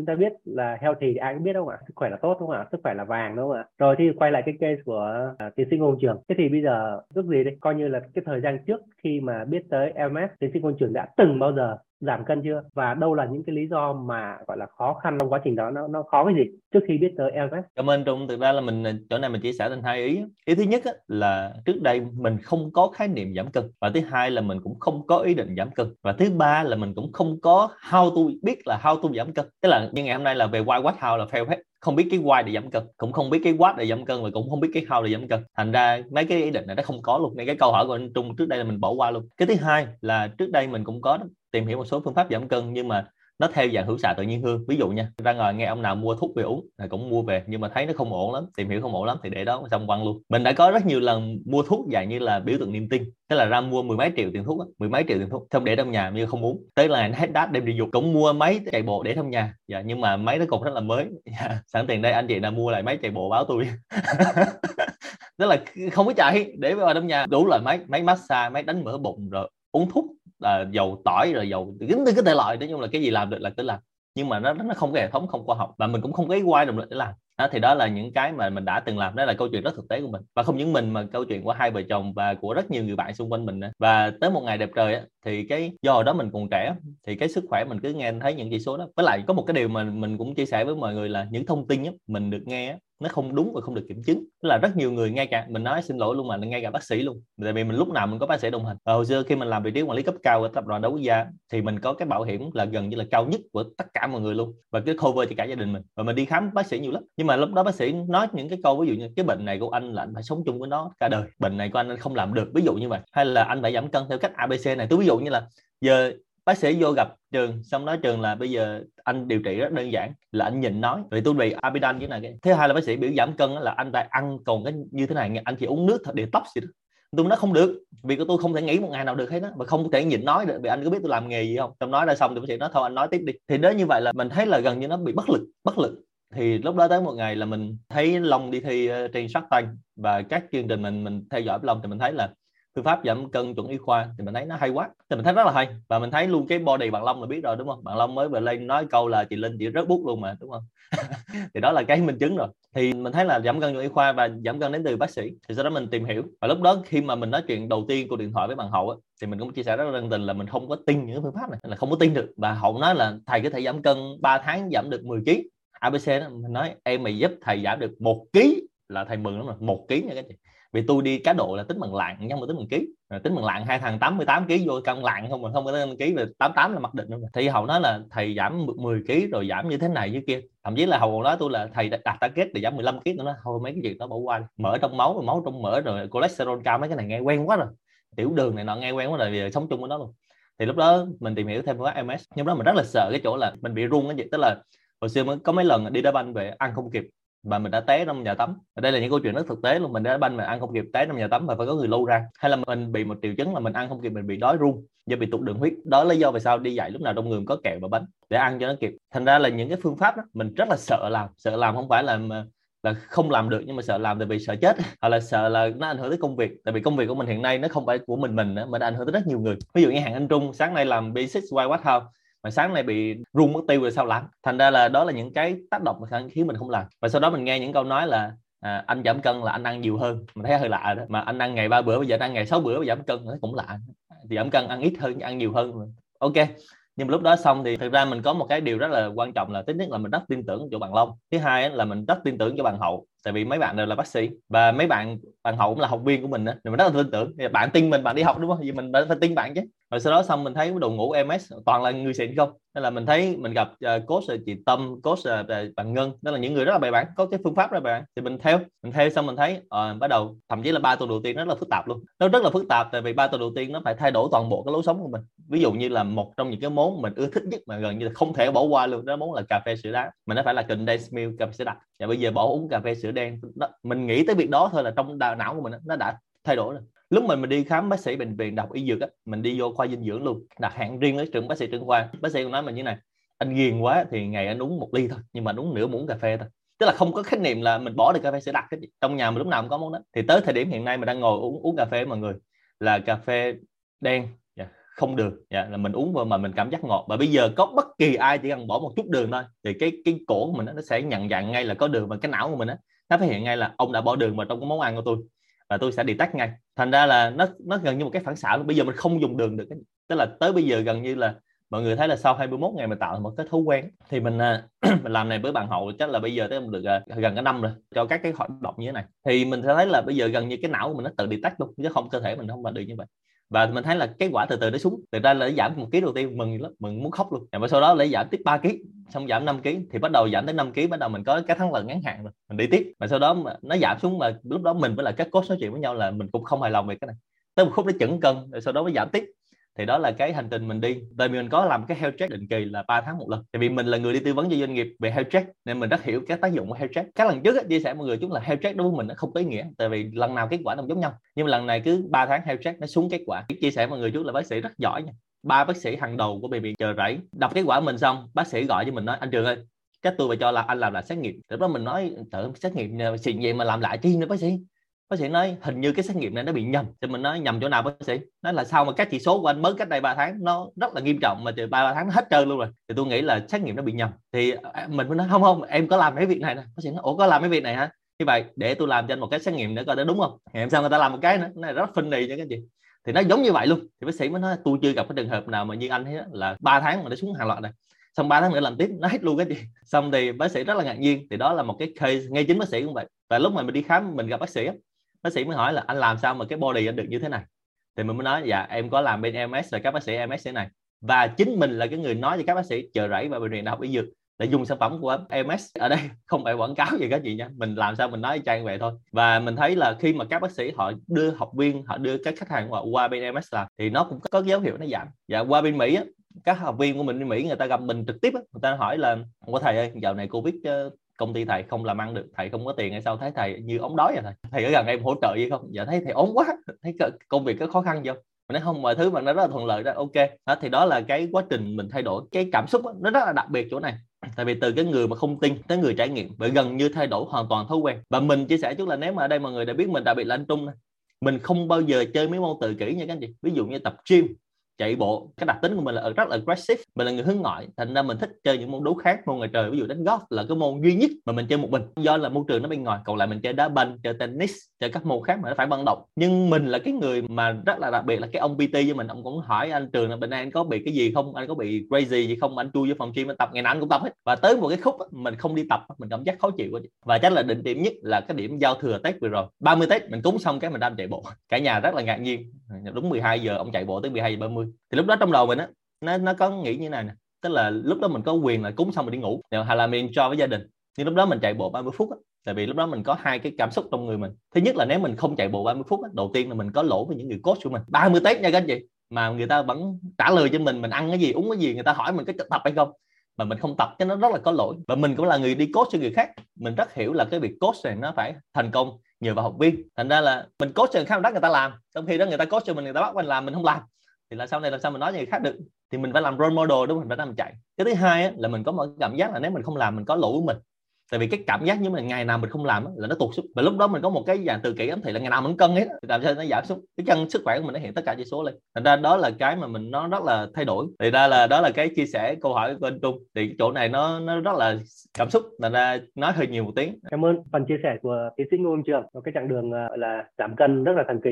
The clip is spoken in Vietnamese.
chúng ta biết là healthy thì ai cũng biết đâu ạ. Sức khỏe là tốt đúng không ạ? Sức khỏe là vàng đúng không ạ? Rồi thì quay lại cái case của uh, tiến sĩ ngôn trường. Thế thì bây giờ ước gì đấy coi như là cái thời gian trước khi mà biết tới LMS tiến sĩ ngôn trường đã từng bao giờ giảm cân chưa? Và đâu là những cái lý do mà gọi là khó khăn trong quá trình đó? Nó nó khó cái gì? Trước khi biết tới LMS cảm ơn trung. Thực ra là mình à, chỗ này mình chia sẻ thành hai ý. Ý thứ nhất á, là trước đây mình không có khái niệm giảm cân. Và thứ hai là mình cũng không có ý định giảm cân. Và thứ ba là mình cũng không có how to biết là how to giảm cân. Tức là như ngày hôm nay là về why what how là fail hết không biết cái why để giảm cân, cũng không biết cái what để giảm cân và cũng không biết cái how để giảm cân. Thành ra mấy cái ý định này nó không có luôn. Nên cái câu hỏi của anh Trung trước đây là mình bỏ qua luôn. Cái thứ hai là trước đây mình cũng có tìm hiểu một số phương pháp giảm cân nhưng mà nó theo dạng hữu xạ tự nhiên hương. Ví dụ nha ra ngoài nghe ông nào mua thuốc về uống là cũng mua về nhưng mà thấy nó không ổn lắm tìm hiểu không ổn lắm thì để đó xong quăng luôn. Mình đã có rất nhiều lần mua thuốc dạng như là biểu tượng niềm tin tức là ra mua mười mấy triệu tiền thuốc mười mấy triệu tiền thuốc xong để trong nhà như không uống. Tới là hết đát đem đi dục cũng mua máy chạy bộ để trong nhà. Dạ, nhưng mà máy nó còn rất là mới. Dạ. sẵn tiền đây anh chị nào mua lại máy chạy bộ báo tôi. Tức là không có chạy để vào trong nhà. Đủ loại máy máy massage máy đánh mỡ bụng rồi uống thuốc là dầu tỏi rồi dầu kính cái thể loại nói chung là cái gì làm được là cứ làm. Nhưng mà nó nó không có hệ thống không khoa học và mình cũng không có ý quay động lực để làm. Đó, thì đó là những cái mà mình đã từng làm đó là câu chuyện rất thực tế của mình. Và không những mình mà câu chuyện của hai vợ chồng và của rất nhiều người bạn xung quanh mình nữa. và tới một ngày đẹp trời á, thì cái do đó mình còn trẻ thì cái sức khỏe mình cứ nghe thấy những chỉ số đó. Với lại có một cái điều mà mình cũng chia sẻ với mọi người là những thông tin á, mình được nghe á, nó không đúng và không được kiểm chứng. Tức là rất nhiều người ngay cả, mình nói xin lỗi luôn mà, ngay cả bác sĩ luôn. Tại vì mình lúc nào mình có bác sĩ đồng hành. Và hồi xưa khi mình làm vị trí quản lý cấp cao ở tập đoàn đa quốc gia, thì mình có cái bảo hiểm là gần như là cao nhất của tất cả mọi người luôn. Và cái cover cho cả gia đình mình. Và mình đi khám bác sĩ nhiều lắm. Nhưng mà lúc đó bác sĩ nói những cái câu, ví dụ như, cái bệnh này của anh là anh phải sống chung với nó cả đời. Bệnh này của anh anh không làm được. Ví dụ như vậy. Hay là anh phải giảm cân theo cách abc này. Tôi ví dụ như là giờ bác sĩ vô gặp trường xong nói trường là bây giờ anh điều trị rất đơn giản là anh nhìn nói. Vì tôi bị abidan như này thứ hai là bác sĩ biểu giảm cân là anh phải ăn còn cái như thế này anh chỉ uống nước để tóc gì đó. Tôi nói không được vì tôi không thể nghĩ một ngày nào được hết á mà không thể nhịn nói được vì anh có biết tôi làm nghề gì không? Xong nói ra xong thì bác sĩ nói thôi anh nói tiếp đi. Thì đó như vậy là mình thấy là gần như nó bị bất lực bất lực. Thì lúc đó tới một ngày là mình thấy long đi thi ờ, trên sắc Tank và các chương trình mình mình theo dõi long thì mình thấy là phương pháp giảm cân chuẩn y khoa thì mình thấy nó hay quá. Thì mình thấy rất là hay. Và mình thấy luôn cái body bạn long là biết rồi đúng không? Bạn long mới về lên nói câu là chị linh chị rất bút luôn mà đúng không? Thì đó là cái minh chứng rồi. Thì mình thấy là giảm cân chuẩn y khoa và giảm cân đến từ bác sĩ thì sau đó mình tìm hiểu. Và lúc đó khi mà mình nói chuyện đầu tiên của điện thoại với bạn hậu á, thì mình cũng chia sẻ rất là tình là mình không có tin những phương pháp này là không có tin được. Và hậu nói là thầy có thể giảm cân 3 tháng giảm được 10 kg abc đó mình nói em mày giúp thầy giảm được một kg là thầy mừng lắm rồi một kg nha các chị vì tôi đi cá độ là tính bằng lạng, nhưng mà tính bằng ký. Tính bằng lạng, hai thằng 88 kg vô cân lạng, không mà không có tính ký về 88 là mặc định luôn. Thì hậu nói là thầy giảm 10 kg rồi giảm như thế này như kia. Thậm chí là hầu còn nói tôi là thầy đặt target để giảm 15 kg nữa thôi mấy cái chuyện đó bỏ qua mở trong máu, rồi máu trong mỡ, rồi cholesterol cao, mấy cái này nghe quen quá rồi. Tiểu đường này nọ nghe quen quá rồi vì sống chung với nó luôn. Thì lúc đó mình tìm hiểu thêm cái MS nhưng đó mình rất là sợ cái chỗ là mình bị run cái gì tức là hồi xưa mới có mấy lần đi đá banh về ăn không kịp và mình đã té trong nhà tắm. Ở đây là những câu chuyện rất thực tế luôn. Mình đã banh mình ăn không kịp té trong nhà tắm và phải có người lâu ra. Hay là mình bị một triệu chứng là mình ăn không kịp, mình bị đói run, do bị tụt đường huyết. Đó là lý do vì sao đi dạy lúc nào trong người có kẹo và bánh để ăn cho nó kịp. Thành ra là những cái phương pháp đó, mình rất là sợ làm. Sợ làm không phải là là không làm được, nhưng mà sợ làm tại vì sợ chết. Hoặc là sợ là nó ảnh hưởng tới công việc. Tại vì công việc của mình hiện nay nó không phải của mình mình nữa mà nó ảnh hưởng tới rất nhiều người. Ví dụ như hàng anh Trung, sáng nay làm basic why what mà sáng nay bị rung mất tiêu rồi sao lắm. Thành ra là đó là những cái tác động mà khiến mình không làm. Và sau đó mình nghe những câu nói là à, anh giảm cân là anh ăn nhiều hơn. Mình thấy hơi lạ đó. Mà anh ăn ngày ba bữa bây giờ anh ăn ngày sáu bữa mà giảm cân nó cũng lạ. Thì giảm cân ăn ít hơn ăn nhiều hơn ok. Nhưng mà lúc đó xong thì thực ra mình có một cái điều rất là quan trọng là thứ nhất là mình rất tin tưởng chỗ bằng Long. Thứ hai là mình rất tin tưởng cho bằng Hậu tại vì mấy bạn đều là bác sĩ và mấy bạn bạn Hậu cũng là học viên của mình đó mình rất là tin tưởng. Bạn tin mình bạn đi học đúng không? Vì mình phải tin bạn chứ. Rồi sau đó xong mình thấy đội ngũ MS toàn là người xịn không? Nên là mình thấy mình gặp uh, coach chị Tâm coach uh, bạn Ngân đó là những người rất là bài bản có cái phương pháp đó bạn thì mình theo mình theo xong mình thấy uh, bắt đầu thậm chí là ba tuần đầu tiên rất là phức tạp luôn. Nó rất là phức tạp tại vì ba tuần đầu tiên nó phải thay đổi toàn bộ cái lối sống của mình. Ví dụ như là một trong những cái món mình ưa thích nhất mà gần như là không thể bỏ qua luôn đó món là cà phê sữa đá. Mình nó phải là condensed milk cà phê sữa đặc. Và bây giờ bỏ uống cà phê sữa đen. Đó, mình nghĩ tới việc đó thôi là trong đào não của mình nó đã thay đổi rồi. Lúc mình mình đi khám bác sĩ bệnh viện đọc y dược á mình đi vô khoa dinh dưỡng luôn đặt hẹn riêng với trưởng bác sĩ trưởng khoa. Bác sĩ cũng nói mình như này anh ghiền quá thì ngày anh uống một ly thôi nhưng mà uống nửa muỗng cà phê thôi. Tức là không có khái niệm là mình bỏ được cà phê sẽ đặt cái gì. trong nhà mình lúc nào cũng có món đó. Thì tới thời điểm hiện nay mình đang ngồi uống uống cà phê mọi người là cà phê đen. Dạ, không đường. Dạ, là mình uống vào mà mình cảm giác ngọt. Và bây giờ có bất kỳ ai chỉ cần bỏ một chút đường thôi thì cái cái cổ của mình nó sẽ nhận dạng ngay là có đường và cái não của mình á nó phát hiện ngay là ông đã bỏ đường vào trong cái món ăn của tôi và tôi sẽ đi ngay. Thành ra là nó nó gần như một cái phản xạ bây giờ mình không dùng đường được. Tức là tới bây giờ gần như là mọi người thấy là sau 21 ngày mình tạo một cái thói quen. Thì mình à, mình làm này với bạn hậu chắc là bây giờ tới được à, gần cả năm rồi cho các cái hoạt động như thế này. Thì mình sẽ thấy là bây giờ gần như cái não của mình nó tự đi luôn, chứ không cơ thể mình không làm được như vậy và mình thấy là cái quả từ từ nó xuống. Từ ra là giảm một ký đầu tiên, mừng lắm, mừng muốn khóc luôn. Và sau đó lại giảm tiếp 3 ký. Xong giảm 5 ký, thì bắt đầu giảm tới 5 ký, bắt đầu mình có cái thắng lợi ngắn hạn rồi, mình đi tiếp. Và sau đó nó giảm xuống mà lúc đó mình với là các coach nói chuyện với nhau là mình cũng không hài lòng về cái này. Tới một khúc nó chững cân, rồi sau đó mới giảm tiếp thì đó là cái hành trình mình đi. Tại vì mình có làm cái health check định kỳ là 3 tháng một lần. Tại vì mình là người đi tư vấn cho doanh nghiệp về health check, nên mình rất hiểu các tác dụng của health check. Các lần trước chia sẻ mọi người chúng là health check đối với mình nó không có ý nghĩa, tại vì lần nào kết quả nó giống nhau. Nhưng mà lần này cứ 3 tháng health check nó xuống kết quả. Chia sẻ mọi người trước là bác sĩ rất giỏi nha. Ba bác sĩ hàng đầu của bệnh viện chờ rẫy. Đọc kết quả mình xong, bác sĩ gọi cho mình nói, anh trường ơi chắc tôi phải cho là anh làm lại xét nghiệm. Lúc đó mình nói tự xét nghiệm xịn vậy mà làm lại chi nữa bác sĩ? Bác sĩ nói hình như cái xét nghiệm này nó bị nhầm. Thì mình nói nhầm chỗ nào bác sĩ? Nói là sao mà các chỉ số của anh mới cách đây 3 tháng, nó rất là nghiêm trọng mà từ ba ba tháng nó hết trơn luôn rồi. Thì tôi nghĩ là xét nghiệm nó bị nhầm. Thì à, mình mới nói, không không, em có làm mấy việc này nè. Bác sĩ nói, ủa, có làm mấy việc này hả? Như vậy, để tôi làm cho anh một cái xét nghiệm để coi nó đúng không? Ngày hôm sau người ta làm một cái nữa này rất phân nì cho cái gì thì nó giống như vậy luôn. Thì bác sĩ mới nói, tôi chưa gặp cái trường hợp nào mà như anh thấy là ba tháng mà nó xuống hàng loạt này. Xong 3 tháng nữa làm tiếp, nó hết luôn cái gì xong thì bác sĩ rất là ngạc nhiên. Thì đó là một cái case, ngay chính bác sĩ cũng vậy. Và lúc mà mình đi khám, mình gặp bác sĩ bác sĩ mới hỏi là anh làm sao mà cái body anh được như thế này? Thì mình mới nói dạ em có làm bên MS rồi các bác sĩ MS thế này. Và chính mình là cái người nói cho các bác sĩ chờ rẫy và bệnh viện đại học y dược là dùng sản phẩm của MS ở đây không phải quảng cáo gì các chị nha. Mình làm sao mình nói trang vậy thôi. Và mình thấy là khi mà các bác sĩ họ đưa học viên họ đưa các khách hàng của họ qua bên MS làm thì nó cũng có dấu hiệu nó giảm. Và qua bên Mỹ á, các học viên của mình bên Mỹ người ta gặp mình trực tiếp á, người ta hỏi là có thầy ơi dạo này Covid ờ, công ty thầy không làm ăn được thầy không có tiền hay sao? Thấy thầy như ống đói vậy thầy thầy ở gần em hỗ trợ gì không? Dạ thấy thầy ốm quá. Thấy công việc có khó khăn không mình nói không mọi thứ mà nó rất là thuận lợi đó ok. Đó, thì đó là cái quá trình mình thay đổi. Cái cảm xúc đó, nó rất là đặc biệt chỗ này. Tại vì từ cái người mà không tin tới người trải nghiệm bởi gần như thay đổi hoàn toàn thói quen. Và mình chia sẻ chút là nếu mà ở đây mọi người đã biết mình đặc biệt là anh Trung này, mình không bao giờ chơi mấy môn tự kỷ nha các anh chị. Ví dụ như tập gym chạy bộ. Cái đặc tính của mình là rất là aggressive, mình là người hướng ngoại, thành ra mình thích chơi những môn đấu khác, môn ngoài trời, ví dụ đánh golf là cái môn duy nhất mà mình chơi một mình. Do là môi trường nó bên ngoài, còn lại mình chơi đá banh, chơi tennis, chơi các môn khác mà nó phải vận động. Nhưng mình là cái người mà rất là đặc biệt là cái ông PT với mình, ông cũng hỏi anh trường là bên anh có bị cái gì không? Anh có bị crazy gì không? Anh chui vô phòng gym, anh tập, ngày nào anh cũng tập hết. Và tới một cái khúc mình không đi tập mình cảm giác khó chịu quá và chắc là định điểm nhất là cái điểm giao thừa tết vừa rồi. 30 tết mình cúng xong cái mình đang chạy bộ. Cả nhà rất là ngạc nhiên. Đúng 12 giờ, ông chạy bộ tới 12 giờ 30 thì lúc đó trong đầu mình á nó nó có nghĩ như này nè. Tức là lúc đó mình có quyền là cúng xong mình đi ngủ. Hay là mình cho với gia đình nhưng lúc đó mình chạy bộ 30 phút á. Tại vì lúc đó mình có hai cái cảm xúc trong người mình. Thứ nhất là nếu mình không chạy bộ 30 phút á, đầu tiên là mình có lỗi với những người coach của mình. 30 tết nha các anh chị. Mà người ta vẫn trả lời cho mình mình ăn cái gì uống cái gì người ta hỏi mình có tập hay không. Mà mình không tập cho nó rất là có lỗi. Và mình cũng là người đi coach cho người khác. Mình rất hiểu là cái việc coach này nó phải thành công nhờ vào học viên. Thành ra là mình coach cho người khác người ta làm. Trong khi đó người ta coach cho mình người ta bắt mình làm mình không làm thì là sau này làm sao mình nói cho người khác được? Thì mình phải làm role model đúng không? Mình phải làm chạy. Cái thứ hai á, là mình có một cảm giác là nếu mình không làm mình có lỗi của mình. Tại vì cái cảm giác như mình ngày nào mình không làm là nó tụt xuống. Và lúc đó mình có một cái dạng từ kỷ ấm thị là ngày nào mình cân hết làm sao nó giảm xuống? Cái chân sức khỏe của mình nó hiện tất cả chỉ số lên. Thành ra đó là cái mà mình nó rất là thay đổi. Thì ra là đó là cái chia sẻ câu hỏi của anh Trung. Thì chỗ này nó nó rất là cảm xúc. Thành ra nói hơi nhiều một tiếng. Cảm ơn phần chia sẻ của tiến sĩ Ngô Trường. Một cái chặng đường ờ, là giảm cân rất là thần kỳ.